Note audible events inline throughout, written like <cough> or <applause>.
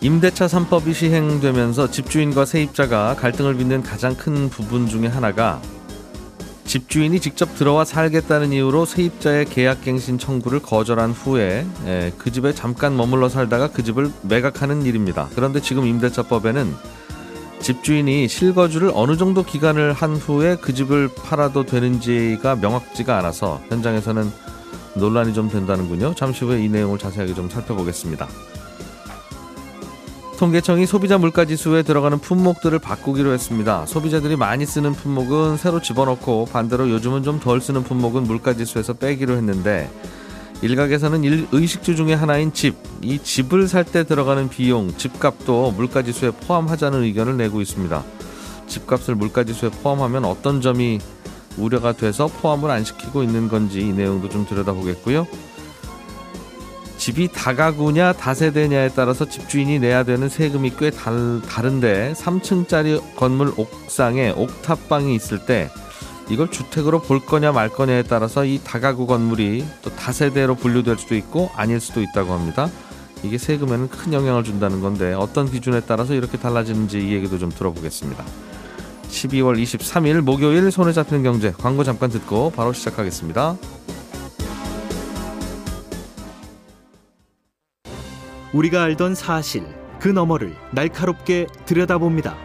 임대차 3법이 시행되면서 집주인과 세입자가 갈등을 빚는 가장 큰 부분 중에 하나가 집주인이 직접 들어와 살겠다는 이유로 세입자의 계약갱신 청구를 거절한 후에 예, 그 집에 잠깐 머물러 살다가 그 집을 매각하는 일입니다. 그런데 지금 임대차법에는 집주인이 실거주를 어느 정도 기간을 한 후에 그 집을 팔아도 되는지가 명확지가 않아서 현장에서는 논란이 좀 된다는군요. 잠시 후에 이 내용을 자세하게 좀 살펴보겠습니다. 통계청이 소비자 물가 지수에 들어가는 품목들을 바꾸기로 했습니다. 소비자들이 많이 쓰는 품목은 새로 집어넣고 반대로 요즘은 좀 덜 쓰는 품목은 물가 지수에서 빼기로 했는데 일각에서는 일, 의식주 중에 하나인 집, 이 집을 살 때 들어가는 비용, 집값도 물가 지수에 포함하자는 의견을 내고 있습니다. 집값을 물가 지수에 포함하면 어떤 점이 우려가 돼서 포함을 안 시키고 있는 건지 이 내용도 좀 들여다보겠고요. 집이 다가구냐 다세대냐에 따라서 집주인이 내야 되는 세금이 꽤 달, 다른데 3층짜리 건물 옥상에 옥탑방이 있을 때 이걸 주택으로 볼 거냐 말 거냐에 따라서 이 다가구 건물이 또 다세대로 분류될 수도 있고 아닐 수도 있다고 합니다. 이게 세금에는 큰 영향을 준다는 건데 어떤 기준에 따라서 이렇게 달라지는지 이 얘기도 좀 들어보겠습니다. 12월 23일 목요일 손에 잡히는 경제 광고 잠깐 듣고 바로 시작하겠습니다. 우리가 알던 사실 그 너머를 날카롭게 들여다봅니다.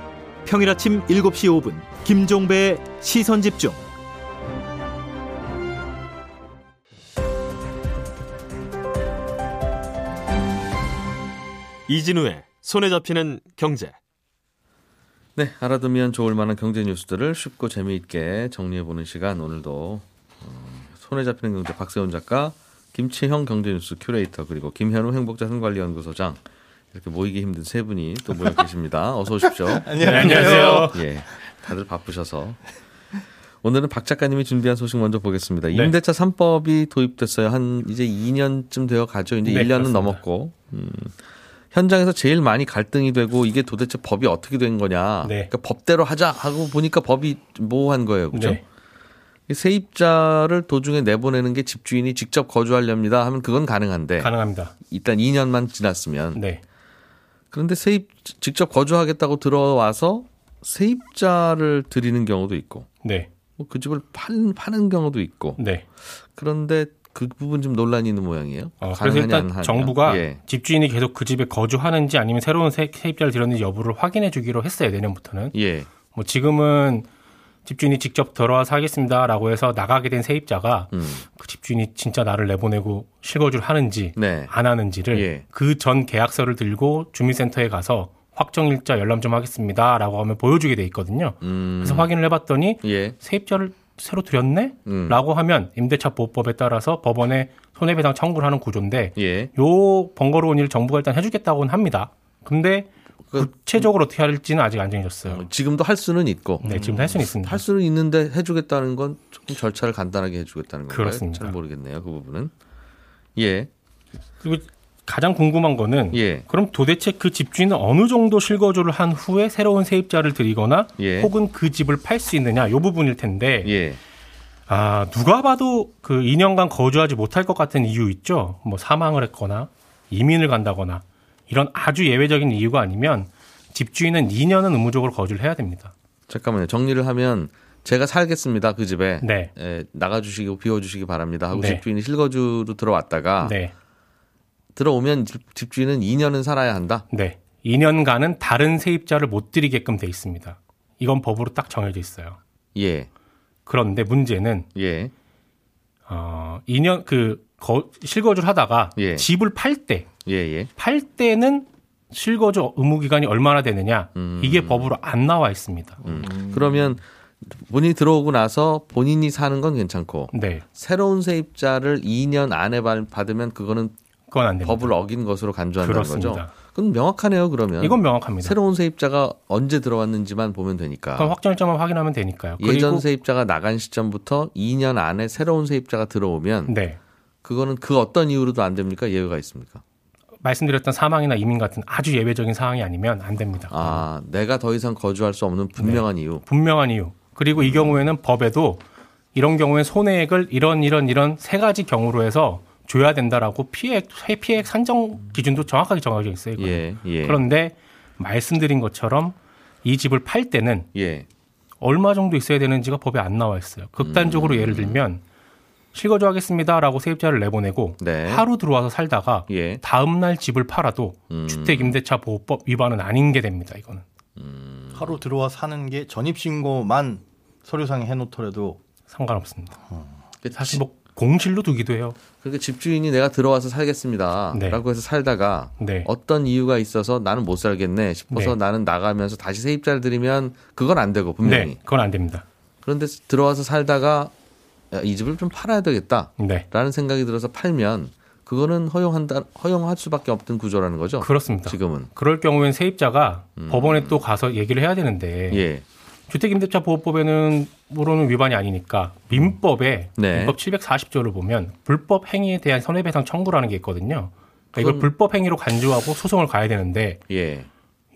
평일 아침 7시 5분 김종배의 시선 집중. 이진우의 손에 잡히는 경제. 네, 알아두면 좋을 만한 경제 뉴스들을 쉽고 재미있게 정리해 보는 시간 오늘도 어, 손에 잡히는 경제 박세훈 작가, 김채형 경제뉴스 큐레이터 그리고 김현우 행복자산관리연구소장 이렇게 모이기 힘든 세 분이 또 모여 계십니다. 어서 오십시오. <laughs> 네, 안녕하세요. 예, 다들 바쁘셔서 오늘은 박 작가님이 준비한 소식 먼저 보겠습니다. 임대차 3법이 도입됐어요. 한 이제 2년쯤 되어 가죠. 이제 네, 1년은 그렇습니다. 넘었고 음, 현장에서 제일 많이 갈등이 되고 이게 도대체 법이 어떻게 된 거냐. 네. 그러니까 법대로 하자 하고 보니까 법이 모호한 거예요. 그죠? 네. 세입자를 도중에 내보내는 게 집주인이 직접 거주하렵니다 하면 그건 가능한데 가능합니다. 일단 2년만 지났으면 네. 그런데 세입 직접 거주하겠다고 들어와서 세입자를 들이는 경우도 있고 네. 뭐그 집을 팔, 파는 경우도 있고 네. 그런데 그 부분 좀 논란이 있는 모양이에요. 어, 그래서 일단. 정부가 예. 집주인이 계속 그 집에 거주하는지 아니면 새로운 세, 세입자를 들였는지 여부를 확인해 주기로 했어요. 내년부터는. 예. 뭐 지금은 집주인이 직접 들어와서 하겠습니다라고 해서 나가게 된 세입자가 음. 그 집주인이 진짜 나를 내보내고 실거주를 하는지 네. 안 하는지를 예. 그전 계약서를 들고 주민센터에 가서 확정일자 열람 좀 하겠습니다라고 하면 보여주게 돼 있거든요. 음. 그래서 확인을 해봤더니 예. 세입자를 새로 들였네? 음. 라고 하면 임대차 보호법에 따라서 법원에 손해배상 청구를 하는 구조인데 예. 요 번거로운 일 정부가 일단 해주겠다고는 합니다. 근데 그- 구체적으로 어떻게 할지는 아직 안 정해졌어요. 어, 지금도 할 수는 있고 네, 지금 할 수는 있습니다. 할 수는 있는데 해주겠다는 건 조금 절차를 간단하게 해주겠다는 건가요? 그렇습니다. 잘 모르겠네요. 그 부분은. 예. 그리고 가장 궁금한 거는 예. 그럼 도대체 그 집주인은 어느 정도 실거주를 한 후에 새로운 세입자를 들이거나 예. 혹은 그 집을 팔 수 있느냐 요 부분일 텐데 예. 아 누가 봐도 그 2년간 거주하지 못할 것 같은 이유 있죠. 뭐 사망을 했거나 이민을 간다거나 이런 아주 예외적인 이유가 아니면 집주인은 2년은 의무적으로 거주를 해야 됩니다. 잠깐만요. 정리를 하면 제가 살겠습니다. 그 집에. 네. 에, 나가주시고 비워주시기 바랍니다. 하고 네. 집주인이 실거주로 들어왔다가 네. 들어오면 집- 집주인은 2년은 살아야 한다. 네. 2년간은 다른 세입자를 못 들이게끔 돼 있습니다. 이건 법으로 딱 정해져 있어요. 예. 그런데 문제는 예. 어 2년 그 거- 실거주를 하다가 예. 집을 팔 때, 예. 예. 팔 때는 실거주 의무 기간이 얼마나 되느냐 음. 이게 법으로 안 나와 있습니다. 그러면 본인이 들어오고 나서 본인이 사는 건 괜찮고 네, 새로운 세입자를 2년 안에 받- 받으면 그거는 그건. 법을 어긴 것으로 간주한다는 그렇습니다. 거죠. 그럼 명확하네요. 그러면 이건 명확합니다. 새로운 세입자가 언제 들어왔는지만 보면 되니까. 그럼 확정일자만 확인하면 되니까요. 예전 세입자가 나간 시점부터 2년 안에 새로운 세입자가 들어오면 네. 그거는 그 어떤 이유로도 안 됩니까? 예외가 있습니까? 말씀드렸던 사망이나 이민 같은 아주 예외적인 상황이 아니면 안 됩니다. 아, 내가 더 이상 거주할 수 없는 분명한 이유. 분명한 이유. 그리고 이 경우에는 법에도 이런 경우에 손해액을 이런 이런 이런 세 가지 경우로 해서 줘야 된다라고 피해액 피해액 산정 기준도 정확하게 정해져 있어요. 예, 예. 그런데 말씀드린 것처럼 이 집을 팔 때는 예. 얼마 정도 있어야 되는지가 법에 안 나와 있어요. 극단적으로 예를 들면 실거주 하겠습니다라고 세입자를 내보내고 네. 하루 들어와서 살다가 예. 다음 날 집을 팔아도 음. 주택 임대차 보호법 위반은 아닌 게 됩니다. 이거는. 하루 들어와 사는 게 전입 신고만 서류상에 해 놓더라도 상관없습니다. 그 사실 뭐 공실로 두기도 해요. 그러니까 집주인이 내가 들어와서 살겠습니다. 네. 라고 해서 살다가 네. 어떤 이유가 있어서 나는 못 살겠네 싶어서 네. 나는 나가면서 다시 세입자를 들이면 그건 안 되고 분명히. 네, 그건 안 됩니다. 그런데 들어와서 살다가 야, 이 집을 좀 팔아야 되겠다. 네, 라는 생각이 들어서 팔면 그거는 허용한다 허용할 수밖에 없던 구조라는 거죠. 그렇습니다. 지금은. 그럴 경우엔 세입자가 법원에 또 가서 얘기를 해야 되는데 음. 예. 주택임대차 보호법에는 물론은 위반이 아니니까 민법에 네. 민법 740조를 보면 불법 행위에 대한 손해배상 청구라는 게 있거든요. 그러니까 이걸 불법 행위로 간주하고 소송을 가야 되는데 예.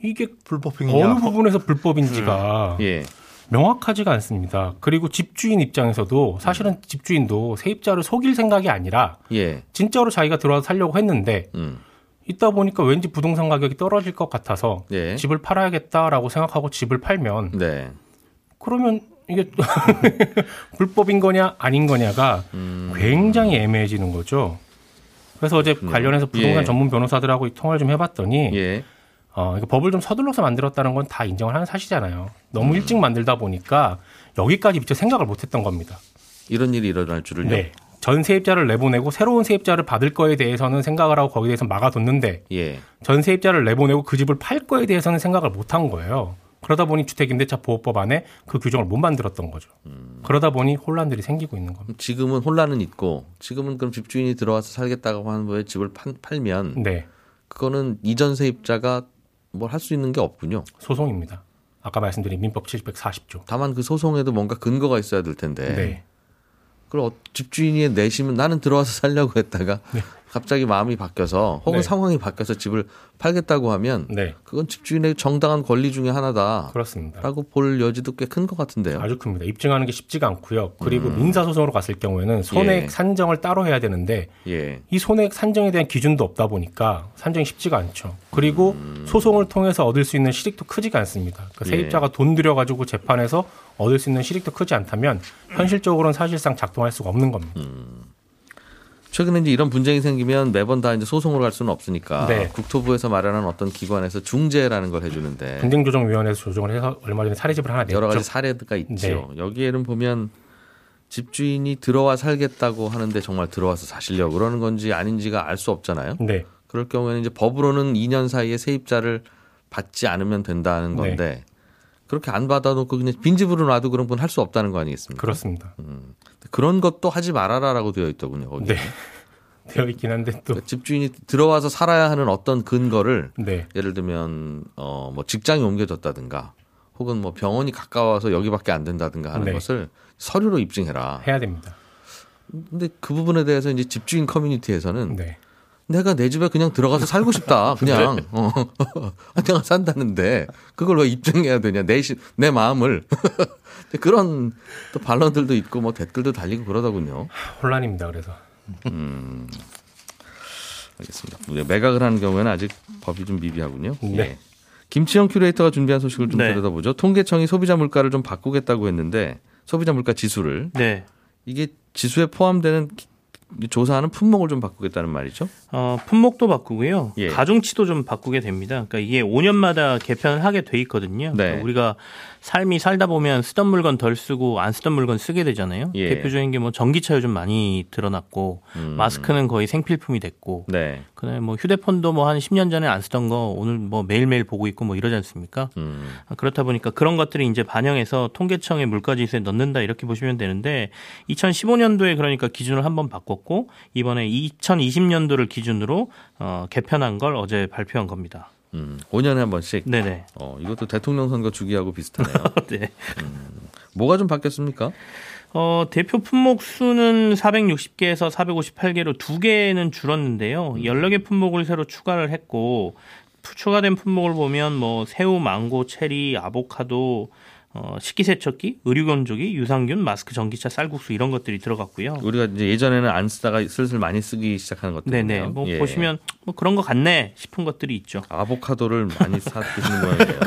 이게 불법 행위냐? 어느 부분에서 불법인지가 예. 명확하지가 않습니다. 그리고 집주인 입장에서도 사실은 집주인도 세입자를 속일 생각이 아니라 예. 진짜로 자기가 들어와서 살려고 했는데 음. 있다 보니까 왠지 부동산 가격이 떨어질 것 같아서 예. 집을 팔아야겠다라고 생각하고 집을 팔면 네. 그러면 이게 <laughs> 불법인 거냐 아닌 거냐가 음. 굉장히 애매해지는 거죠. 그래서 어제 관련해서 부동산 예. 전문 변호사들하고 통화를 좀 해봤더니 예. 어, 이거 법을 좀 서둘러서 만들었다는 건 다 인정을 하는 사실이잖아요. 너무 음. 일찍 만들다 보니까 여기까지 미처 생각을 못했던 겁니다. 이런 일이 일어날 줄을요. 네. 전 세입자를 내보내고 새로운 세입자를 받을 거에 대해서는 생각을 하고 거기에 대해서 막아뒀는데 예. 전 세입자를 내보내고 그 집을 팔 거에 대해서는 생각을 못 한 거예요. 그러다 보니 주택임대차 보호법 안에 그 규정을 못 만들었던 거죠. 음. 그러다 보니 혼란들이 생기고 있는 겁니다. 지금은 혼란은 있고 지금은 그럼 집주인이 들어와서 살겠다고 하는 거에 집을 팔, 팔면 네. 그거는 이전 세입자가 뭘 할 수 있는 게 없군요. 소송입니다. 아까 말씀드린 민법 740조. 다만 그 소송에도 뭔가 근거가 있어야 될 텐데. 네. 그걸 어- 집주인이 내시면 나는 들어와서 살려고 했다가 갑자기 마음이 바뀌어서 혹은 네. 상황이 바뀌어서 집을 팔겠다고 하면 네. 그건 집주인의 정당한 권리 중에 하나다라고 그렇습니다. 볼 여지도 꽤 큰 것 같은데요. 아주 큽니다. 입증하는 게 쉽지가 않고요. 그리고 민사소송으로 갔을 경우에는 손해액 음. 예. 산정을 따로 해야 되는데 예. 이 손해액 산정에 대한 기준도 없다 보니까 산정이 쉽지가 않죠. 그리고 소송을 통해서 얻을 수 있는 실익도 크지가 않습니다. 그러니까 음. 예. 세입자가 돈 들여가지고 재판에서 얻을 수 있는 실익도 크지 않다면 현실적으로는 사실상 작동할 수가 없는 겁니다. 음. 최근에 이제 이런 분쟁이 생기면 매번 다 이제 소송으로 갈 수는 없으니까 네. 국토부에서 마련한 어떤 기관에서 중재라는 걸 해주는데 분쟁조정위원회에서 조정을 해서 얼마 전에 사례집을 하나 냈죠. 여러 가지 사례가 있죠. 여기에는 보면 집주인이 들어와 살겠다고 하는데 정말 들어와서 사시려고 그러는 건지 아닌지가 알 수 없잖아요. 네. 그럴 경우에는 이제 법으로는 2년 사이에 세입자를 받지 않으면 된다는 네. 건데 그렇게 안 받아놓고 그냥 빈집으로 놔도 그런 건할수 없다는 거 아니겠습니까? 그렇습니다. 그런 것도 하지 말아라라고 되어 있더군요. 거기. 네. <laughs> 되어 있긴 한데 또 그러니까 집주인이 들어와서 살아야 하는 어떤 근거를 네. 예를 들면 어 뭐 직장이 옮겨졌다든가 혹은 뭐 병원이 가까워서 여기밖에 안 된다든가 하는 네. 것을 서류로 입증해라. 해야 됩니다. 근데 그 부분에 대해서 이제 집주인 커뮤니티에서는 네. 내가 내 집에 그냥 들어가서 살고 싶다. <laughs> 그냥 어. <laughs> 내가 산다는데 그걸 왜 입증해야 되냐? 내, 시, 내 마음을 <laughs> 그런 또 반론들도 있고 뭐 댓글도 달리고 그러더군요. 혼란입니다. 그래서 알겠습니다. 네, 매각을 하는 경우에는 아직 법이 좀 미비하군요. 네. 예. 김치영 큐레이터가 준비한 소식을 좀 네. 들여다보죠. 통계청이 소비자 물가를 좀 바꾸겠다고 했는데 소비자 물가 지수를 네. 이게 지수에 포함되는 기- 조사하는 품목을 좀 바꾸겠다는 말이죠. 어, 품목도 바꾸고요. 예. 가중치도 좀 바꾸게 됩니다. 그러니까 이게 5년마다 개편을 하게 돼 있거든요. 네. 그러니까 우리가 삶이 살다 보면 쓰던 물건 덜 쓰고 안 쓰던 물건 쓰게 되잖아요. 예. 대표적인 게 뭐 전기차 요즘 많이 드러났고 음. 마스크는 거의 생필품이 됐고 네. 그다음에 뭐 휴대폰도 뭐 한 10년 전에 안 쓰던 거 오늘 뭐 매일매일 보고 있고 뭐 이러지 않습니까? 음. 아, 그렇다 보니까 그런 것들이 이제 반영해서 통계청의 물가 지수에 넣는다 이렇게 보시면 되는데 2015년도에 그러니까 기준을 한번 바꿨고 이번에 2020년도를 기준으로 어, 개편한 걸 어제 발표한 겁니다. 음, 5년에 한 번씩. 네네. 어, 이것도 대통령 선거 주기하고 비슷하네요. <laughs> 네. 뭐가 좀 바뀌었습니까? 어, 대표 품목 수는 460개에서 458개로 두 개는 줄었는데요. 14개 품목을 새로 추가를 했고 푸- 추가된 품목을 보면 뭐 새우, 망고, 체리, 아보카도, 어, 식기세척기, 의류건조기, 유산균, 마스크, 전기차, 쌀국수 이런 것들이 들어갔고요. 우리가 이제 예전에는 안 쓰다가 슬슬 많이 쓰기 시작하는 것들. 네네. 뭐 보시면 뭐 그런 거 같네 싶은 것들이 있죠. 아보카도를 많이 사 드시는 모양이에요.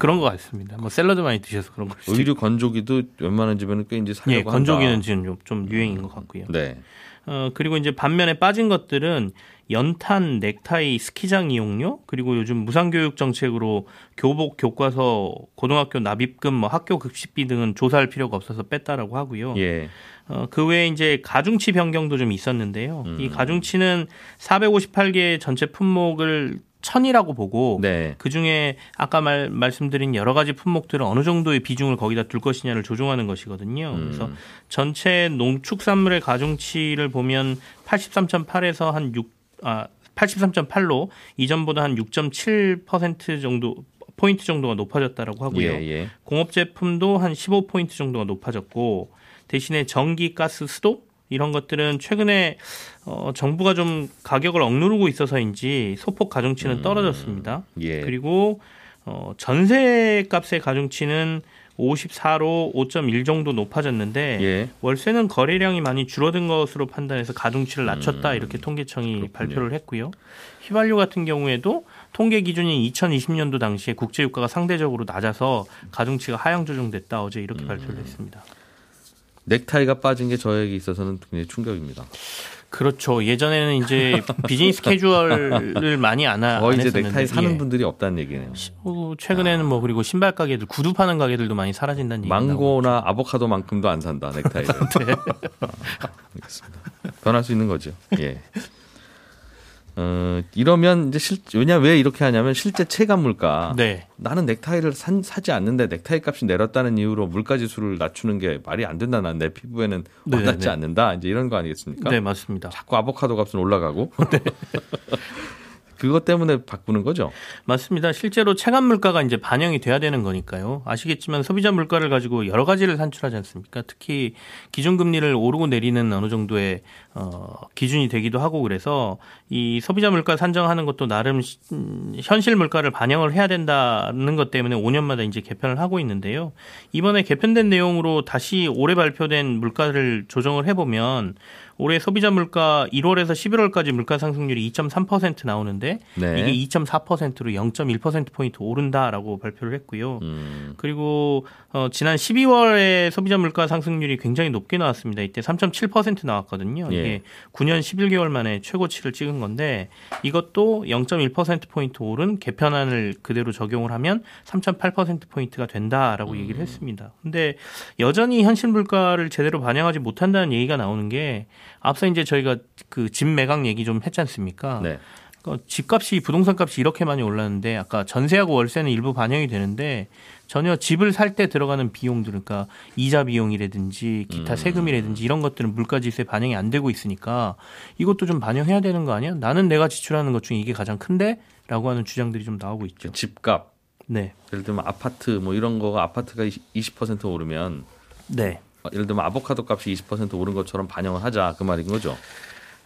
그런 것 같습니다. 뭐 샐러드 많이 드셔서 그런 걸 수도 의류 건조기도 웬만한 집에는 꽤 이제 있- 사려고 예, 건조기는 한다. 지금 좀, 좀 유행인 것 같고요. 네. 어, 그리고 이제 반면에 빠진 것들은 연탄, 넥타이, 스키장 이용료, 그리고 요즘 무상교육 정책으로 교복, 교과서, 고등학교 납입금, 뭐 학교 급식비 등은 조사할 필요가 없어서 뺐다라고 하고요. 예. 어, 그 외에 이제 가중치 변경도 좀 있었는데요. 음. 이 가중치는 458개 전체 품목을 천이라고 보고 네. 그 중에 아까 말, 말씀드린 여러 가지 품목들은 어느 정도의 비중을 거기다 둘 것이냐를 조정하는 것이거든요. 음. 그래서 전체 농축산물의 가중치를 보면 83.8에서 한 6, 아, 83.8로 이전보다 한 6.7% 정도 포인트 정도가 높아졌다라고 하고요. 예, 예. 공업 제품도 한 15포인트 정도가 높아졌고 대신에 전기, 가스, 수도 이런 것들은 최근에 어, 정부가 좀 가격을 억누르고 있어서인지 소폭 가중치는 떨어졌습니다. 예. 그리고 어, 전세 값의 가중치는 54로 5.1 정도 높아졌는데 예. 월세는 거래량이 많이 줄어든 것으로 판단해서 가중치를 낮췄다 이렇게 통계청이 음, 그렇군요. 발표를 했고요. 휘발유 같은 경우에도 통계 기준인 2020년도 당시에 국제 유가가 상대적으로 낮아서 가중치가 하향 조정됐다 어제 음. 이렇게 발표를 했습니다. 넥타이가 빠진 게 저에게 있어서는 굉장히 충격입니다. 그렇죠. 예전에는 이제 <laughs> 비즈니스 캐주얼을 많이 안, 하, 거의 안 이제 넥타이 사는 예. 분들이 없다는 얘기네요. 어, 최근에는 뭐 그리고 신발 가게들 구두 파는 가게들도 많이 사라진다는 얘기가 망고나 아보카도만큼도 안 산다 넥타이를. <laughs> 네. 아, <laughs> 알겠습니다. 변할 수 있는 거죠. 예. 어, 이러면 이제 실, 왜냐 왜 이렇게 하냐면 실제 체감 물가. 네. 나는 넥타이를 산, 사지 않는데 넥타이 값이 내렸다는 이유로 물가 지수를 낮추는 게 말이 안 된다. 난 내 피부에는 네, 와닿지 네. 않는다. 이제 이런 거 아니겠습니까? 네, 맞습니다. 자꾸 아보카도 값은 올라가고. <laughs> <laughs> 그것 때문에 바꾸는 거죠. 맞습니다. 실제로 체감 물가가 이제 반영이 돼야 되는 거니까요. 아시겠지만 소비자 물가를 가지고 여러 가지를 산출하지 않습니까? 특히 기준 금리를 오르고 내리는 어느 정도의 어, 기준이 되기도 하고 그래서 이 소비자 물가 산정하는 것도 나름 시- 음, 현실 물가를 반영을 해야 된다는 것 때문에 5년마다 이제 개편을 하고 있는데요. 이번에 개편된 내용으로 다시 올해 발표된 물가를 조정을 해보면 올해 소비자 물가 1월에서 11월까지 물가 상승률이 2.3% 나오는데 네. 이게 2.4%로 0.1%포인트 오른다라고 발표를 했고요. 음, 그리고 어, 지난 12월에 소비자 물가 상승률이 굉장히 높게 나왔습니다. 이때 3.7% 나왔거든요. 예. 이게 9년 11개월 만에 최고치를 찍은 건데 이것도 0.1%포인트 오른 개편안을 그대로 적용을 하면 3.8%포인트가 된다라고 얘기를 했습니다. 근데 여전히 현실 물가를 제대로 반영하지 못한다는 얘기가 나오는 게 앞서 이제 저희가 그 집 매각 얘기 좀 했지 않습니까? 네. 그 집값이 부동산 값이 이렇게 많이 올랐는데 아까 전세하고 월세는 일부 반영이 되는데 전혀 집을 살 때 들어가는 비용들 그러니까 이자 비용이라든지 기타 세금이라든지 이런 것들은 물가 지수에 반영이 안 되고 있으니까 이것도 좀 반영해야 되는 거 아니야? 나는 내가 지출하는 것 중에 이게 가장 큰데라고 하는 주장들이 좀 나오고 있죠. 집값. 네. 예를 들면 아파트 뭐 이런 거가 아파트가 20% 오르면 네. 예를 들면 아보카도 값이 20% 오른 것처럼 반영을 하자 그 말인 거죠.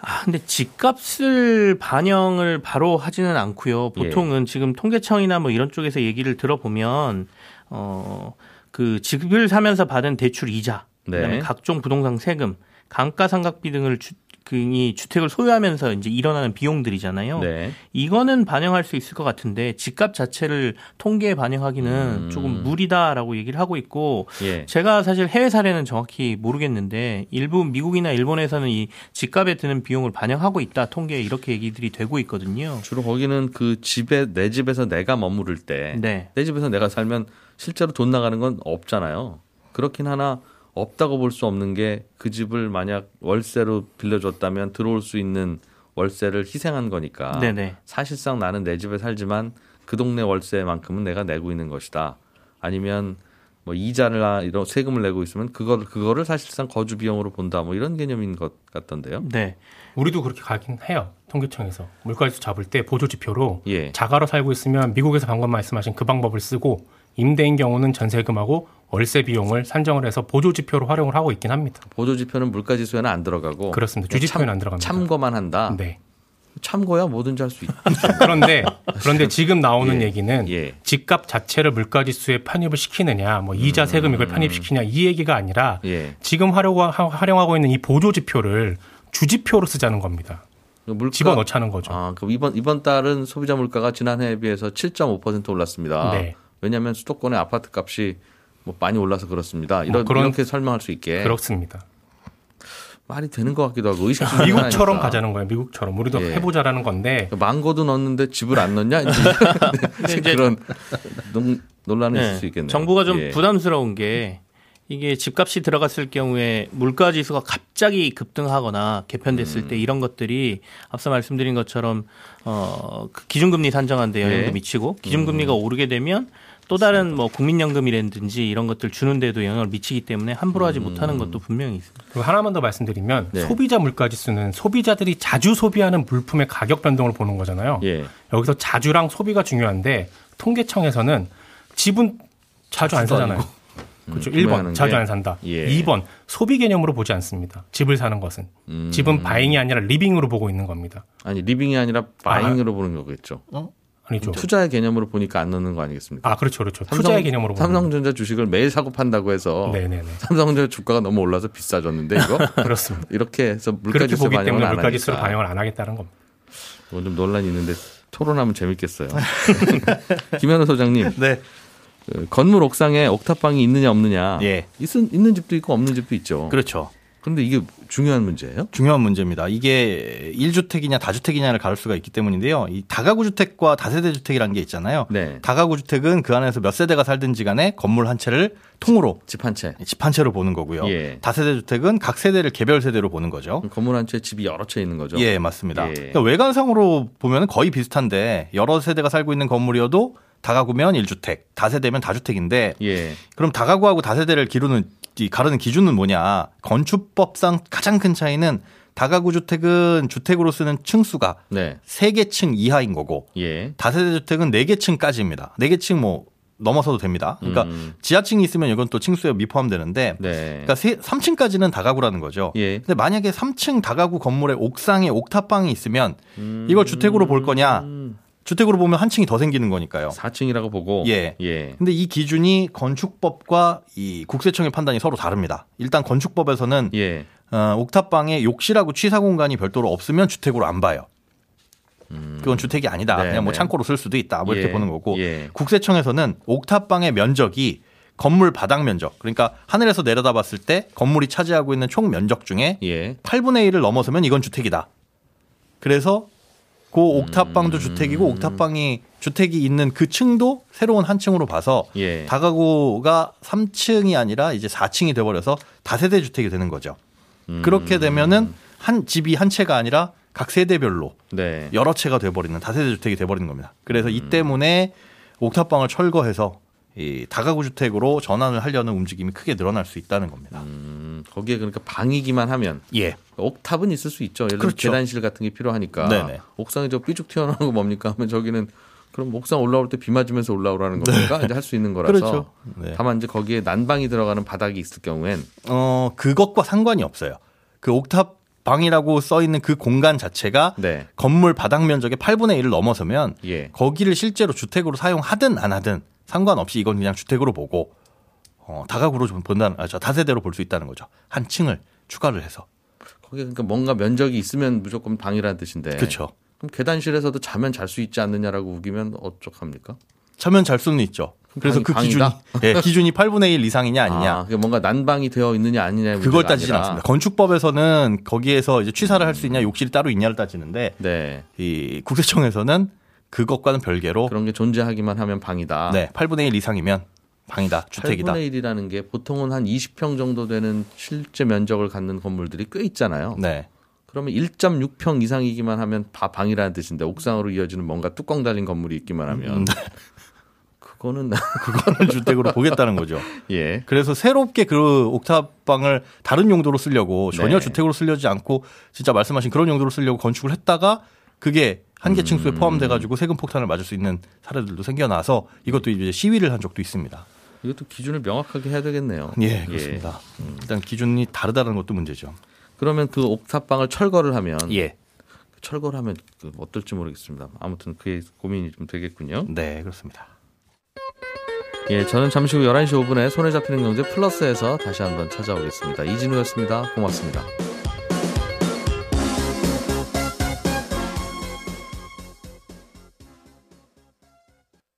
아, 근데 집값을 반영을 바로 하지는 않고요. 예. 보통은 지금 통계청이나 뭐 이런 쪽에서 얘기를 들어보면 어, 그 집을 사면서 받은 대출 이자, 그다음에 네. 각종 부동산 세금, 감가상각비 등을 주, 그이 주택을 소유하면서 이제 일어나는 비용들이잖아요. 네. 이거는 반영할 수 있을 것 같은데 집값 자체를 통계에 반영하기는 음. 조금 무리다라고 얘기를 하고 있고 예. 제가 사실 해외 사례는 정확히 모르겠는데 일부 미국이나 일본에서는 이 집값에 드는 비용을 반영하고 있다 통계에 이렇게 얘기들이 되고 있거든요. 주로 거기는 그 집에 내 집에서 내가 머무를 때내 네. 집에서 내가 살면 실제로 돈 나가는 건 없잖아요. 그렇긴 하나 없다고 볼 수 없는 게 그 집을 만약 월세로 빌려줬다면 들어올 수 있는 월세를 희생한 거니까 네네. 사실상 나는 내 집에 살지만 그 동네 월세만큼은 내가 내고 있는 것이다. 아니면 뭐 이자나 이런 세금을 내고 있으면 그거를 그거를 사실상 거주 비용으로 본다 뭐 이런 개념인 것 같던데요. 네. 우리도 그렇게 가긴 해요. 통계청에서 물가지수 잡을 때 보조 지표로 예. 자가로 살고 있으면 미국에서 방금 말씀하신 그 방법을 쓰고 임대인 경우는 전세금하고 월세 비용을 산정을 해서 보조 지표로 활용을 하고 있긴 합니다. 보조 지표는 물가 지수에는 안 들어가고 그렇습니다. 주지표에는 참- 안 들어갑니다. 참고만 한다. 네. 참고야 뭐든지 할 수 있다. <laughs> 그런데 그런데 지금 나오는 <laughs> 예. 얘기는 예. 집값 자체를 물가지수에 편입을 시키느냐, 뭐 이자 세금 이걸 편입시키냐 이 얘기가 아니라 예. 지금 활용, 활용하고 있는 이 보조 지표를 주지표로 쓰자는 겁니다. 물가 집어넣자는 거죠. 아, 그럼 이번 이번 달은 소비자 물가가 지난해에 비해서 7.5% 올랐습니다. 네. 왜냐하면 수도권의 아파트 값이 뭐 많이 올라서 그렇습니다. 이런 뭐 그런- 이렇게 설명할 수 있게 그렇습니다. 말이 되는 것 같기도 하고 의식 미국처럼. 가자는 거예요. 미국처럼 우리도 예. 해보자라는 건데 망고도 넣었는데 집을 안 넣냐? <laughs> 이제 그런 논- 논란이 있을 네. 수 있겠네요. 정부가 좀 예. 부담스러운 게 이게 집값이 들어갔을 경우에 물가 지수가 갑자기 급등하거나 개편됐을 음. 때 이런 것들이 앞서 말씀드린 것처럼 어, 그 기준금리 산정하는데 영향도 예. 미치고 기준금리가 오르게 되면 또 다른 뭐 국민연금이라든지 이런 것들 주는데도 영향을 미치기 때문에 함부로 하지 못하는 것도 분명히 있습니다. 그리고 하나만 더 말씀드리면 네. 소비자 물가지수는 소비자들이 자주 소비하는 물품의 가격 변동을 보는 거잖아요. 예. 여기서 자주랑 소비가 중요한데 통계청에서는 집은 자주 안 사잖아요. 아니고. <laughs> 그렇죠. 음, 구매하는 1번 자주 게. 안 산다. 예. 2번 소비 개념으로 보지 않습니다. 집을 사는 것은 음. 집은 buying이 아니라 living으로 보고 있는 겁니다. 아니 living이 아니라 buying으로 보는 거겠죠. 아니죠. 투자의 개념으로 보니까 안 넣는 거 아니겠습니까? 아 그렇죠, 그렇죠. 삼성- 투자의 개념으로 삼성전자 주식을 매일 사고 판다고 해서 네네네. 삼성전자 주가가 너무 올라서 비싸졌는데 이거 <laughs> 그렇습니다. 이렇게 해서 물가지수 보기 반영을 때문에 안 물가지수를 하니까 반영을 안 하겠다는 겁니다. 이건 좀 논란이 있는데 토론하면 재밌겠어요. <laughs> 김현우 소장님, 네. 그 건물 옥상에 옥탑방이 있느냐 없느냐 예. 있, 있는 집도 있고 없는 집도 있죠. 그렇죠. 그런데 이게 중요한 문제예요? 중요한 문제입니다. 이게 1주택이냐 다주택이냐를 가를 수가 있기 때문인데요. 이 다가구 주택과 다세대 주택이라는 게 있잖아요. 네. 다가구 주택은 그 안에서 몇 세대가 살든지 간에 건물 한 채를 통으로 집 한 채. 집 한 채로 보는 거고요. 예. 다세대 주택은 각 세대를 개별 세대로 보는 거죠. 건물 한 채에 집이 여러 채 있는 거죠. 예, 맞습니다. 예. 그러니까 외관상으로 보면 거의 비슷한데 여러 세대가 살고 있는 건물이어도 다가구면 1주택, 다세대면 다주택인데 예. 그럼 다가구하고 다세대를 기르는 이 가르는 기준은 뭐냐? 건축법상 가장 큰 차이는 다가구 주택은 주택으로 쓰는 층수가 네. 3개 층 이하인 거고 예. 다세대 주택은 4개 층까지입니다. 4개 층 뭐 넘어서도 됩니다. 그러니까 음. 지하층이 있으면 이건 또 층수에 미포함되는데 네. 그러니까 3층까지는 다가구라는 거죠. 예. 근데 만약에 3층 다가구 건물에 옥상에 옥탑방이 있으면 이걸 주택으로 볼 거냐? 음. 주택으로 보면 한 층이 더 생기는 거니까요. 4층이라고 보고 예. 예. 근데 이 기준이 건축법과 이 국세청의 판단이 서로 다릅니다. 일단 건축법에서는 예. 어, 옥탑방에 욕실하고 취사 공간이 별도로 없으면 주택으로 안 봐요. 그건 주택이 아니다. 네, 그냥 뭐 네. 창고로 쓸 수도 있다. 뭐 이렇게 예. 보는 거고. 예. 국세청에서는 옥탑방의 면적이 건물 바닥 면적, 그러니까 하늘에서 내려다봤을 때 건물이 차지하고 있는 총 면적 중에 예. 8분의 1을 넘어서면 이건 주택이다. 그래서 그 옥탑방도 주택이고 옥탑방이 주택이 있는 그 층도 새로운 한 층으로 봐서 예. 다가구가 3층이 아니라 이제 4층이 돼버려서 다세대 주택이 되는 거죠. 음. 그렇게 되면은 한 집이 한 채가 아니라 각 세대별로 네. 여러 채가 돼버리는 다세대 주택이 돼버리는 겁니다. 그래서 이 때문에 옥탑방을 철거해서 이 다가구 주택으로 전환을 하려는 움직임이 크게 늘어날 수 있다는 겁니다. 음, 거기에 그러니까 방이기만 하면 예. 옥탑은 있을 수 있죠. 예를 들어 그렇죠. 계단실 같은 게 필요하니까 네네. 옥상에 저 삐죽 튀어나오는 거 뭡니까 하면 저기는 그럼 옥상 올라올 때 비 맞으면서 올라오라는 겁니까? 이제 할 수 있는 거라서. 네. 그렇죠. 네. 다만 이제 거기에 난방이 들어가는 바닥이 있을 경우엔 어, 그것과 상관이 없어요. 그 옥탑 방이라고 써 있는 그 공간 자체가 네. 건물 바닥 면적의 8분의 1을 넘어서면 예. 거기를 실제로 주택으로 사용하든 안 하든 상관없이 이건 그냥 주택으로 보고 어, 다가구로 좀 본다는 아, 저 다세대로 볼 수 있다는 거죠. 한 층을 추가를 해서. 거기에 그러니까 뭔가 면적이 있으면 무조건 방이라는 뜻인데. 그렇죠. 그럼 계단실에서도 자면 잘 수 있지 않느냐라고 우기면 어떡합니까? 차면 잘 수는 있죠. 그래서 방이- 그 기준이? <laughs> 예, 기준이 8분의 1 이상이냐 아니냐. 아, 뭔가 난방이 되어 있느냐 아니냐의 그걸 따지진 아니라. 않습니다. 건축법에서는 거기에서 이제 취사를 할 수 있냐, 욕실이 따로 있냐를 따지는데 네. 이 국세청에서는 그것과는 별개로 그런 게 존재하기만 하면 방이다. 네, 8분의 1 이상이면 방이다, 주택이다. 8분의 1이라는 게 보통은 한 20평 정도 되는 실제 면적을 갖는 건물들이 꽤 있잖아요. 네. 그러면 1.6평 이상이기만 하면 다 방이라는 뜻인데 옥상으로 이어지는 뭔가 뚜껑 달린 건물이 있기만 하면 음, 그거는 <laughs> 그거는 주택으로 보겠다는 거죠. <laughs> 예. 그래서 새롭게 그 옥탑방을 다른 용도로 쓰려고 전혀 네. 주택으로 쓰려지 않고 진짜 말씀하신 그런 용도로 쓰려고 건축을 했다가 그게 한계 층수에 음. 포함돼 가지고 세금 폭탄을 맞을 수 있는 사례들도 생겨나서 이것도 이제 시위를 한 적도 있습니다. 이것도 기준을 명확하게 해야 되겠네요. 예, 그렇습니다. 일단 기준이 다르다는 것도 문제죠. 그러면 그 옥탑방을 철거를 하면 예. 철거를 하면 그 어떨지 모르겠습니다. 아무튼 그게 고민이 좀 되겠군요. 네, 그렇습니다. 예, 저는 잠시 후 11시 5분에 손에 잡히는 경제 플러스에서 다시 한번 찾아오겠습니다. 이진우였습니다. 고맙습니다.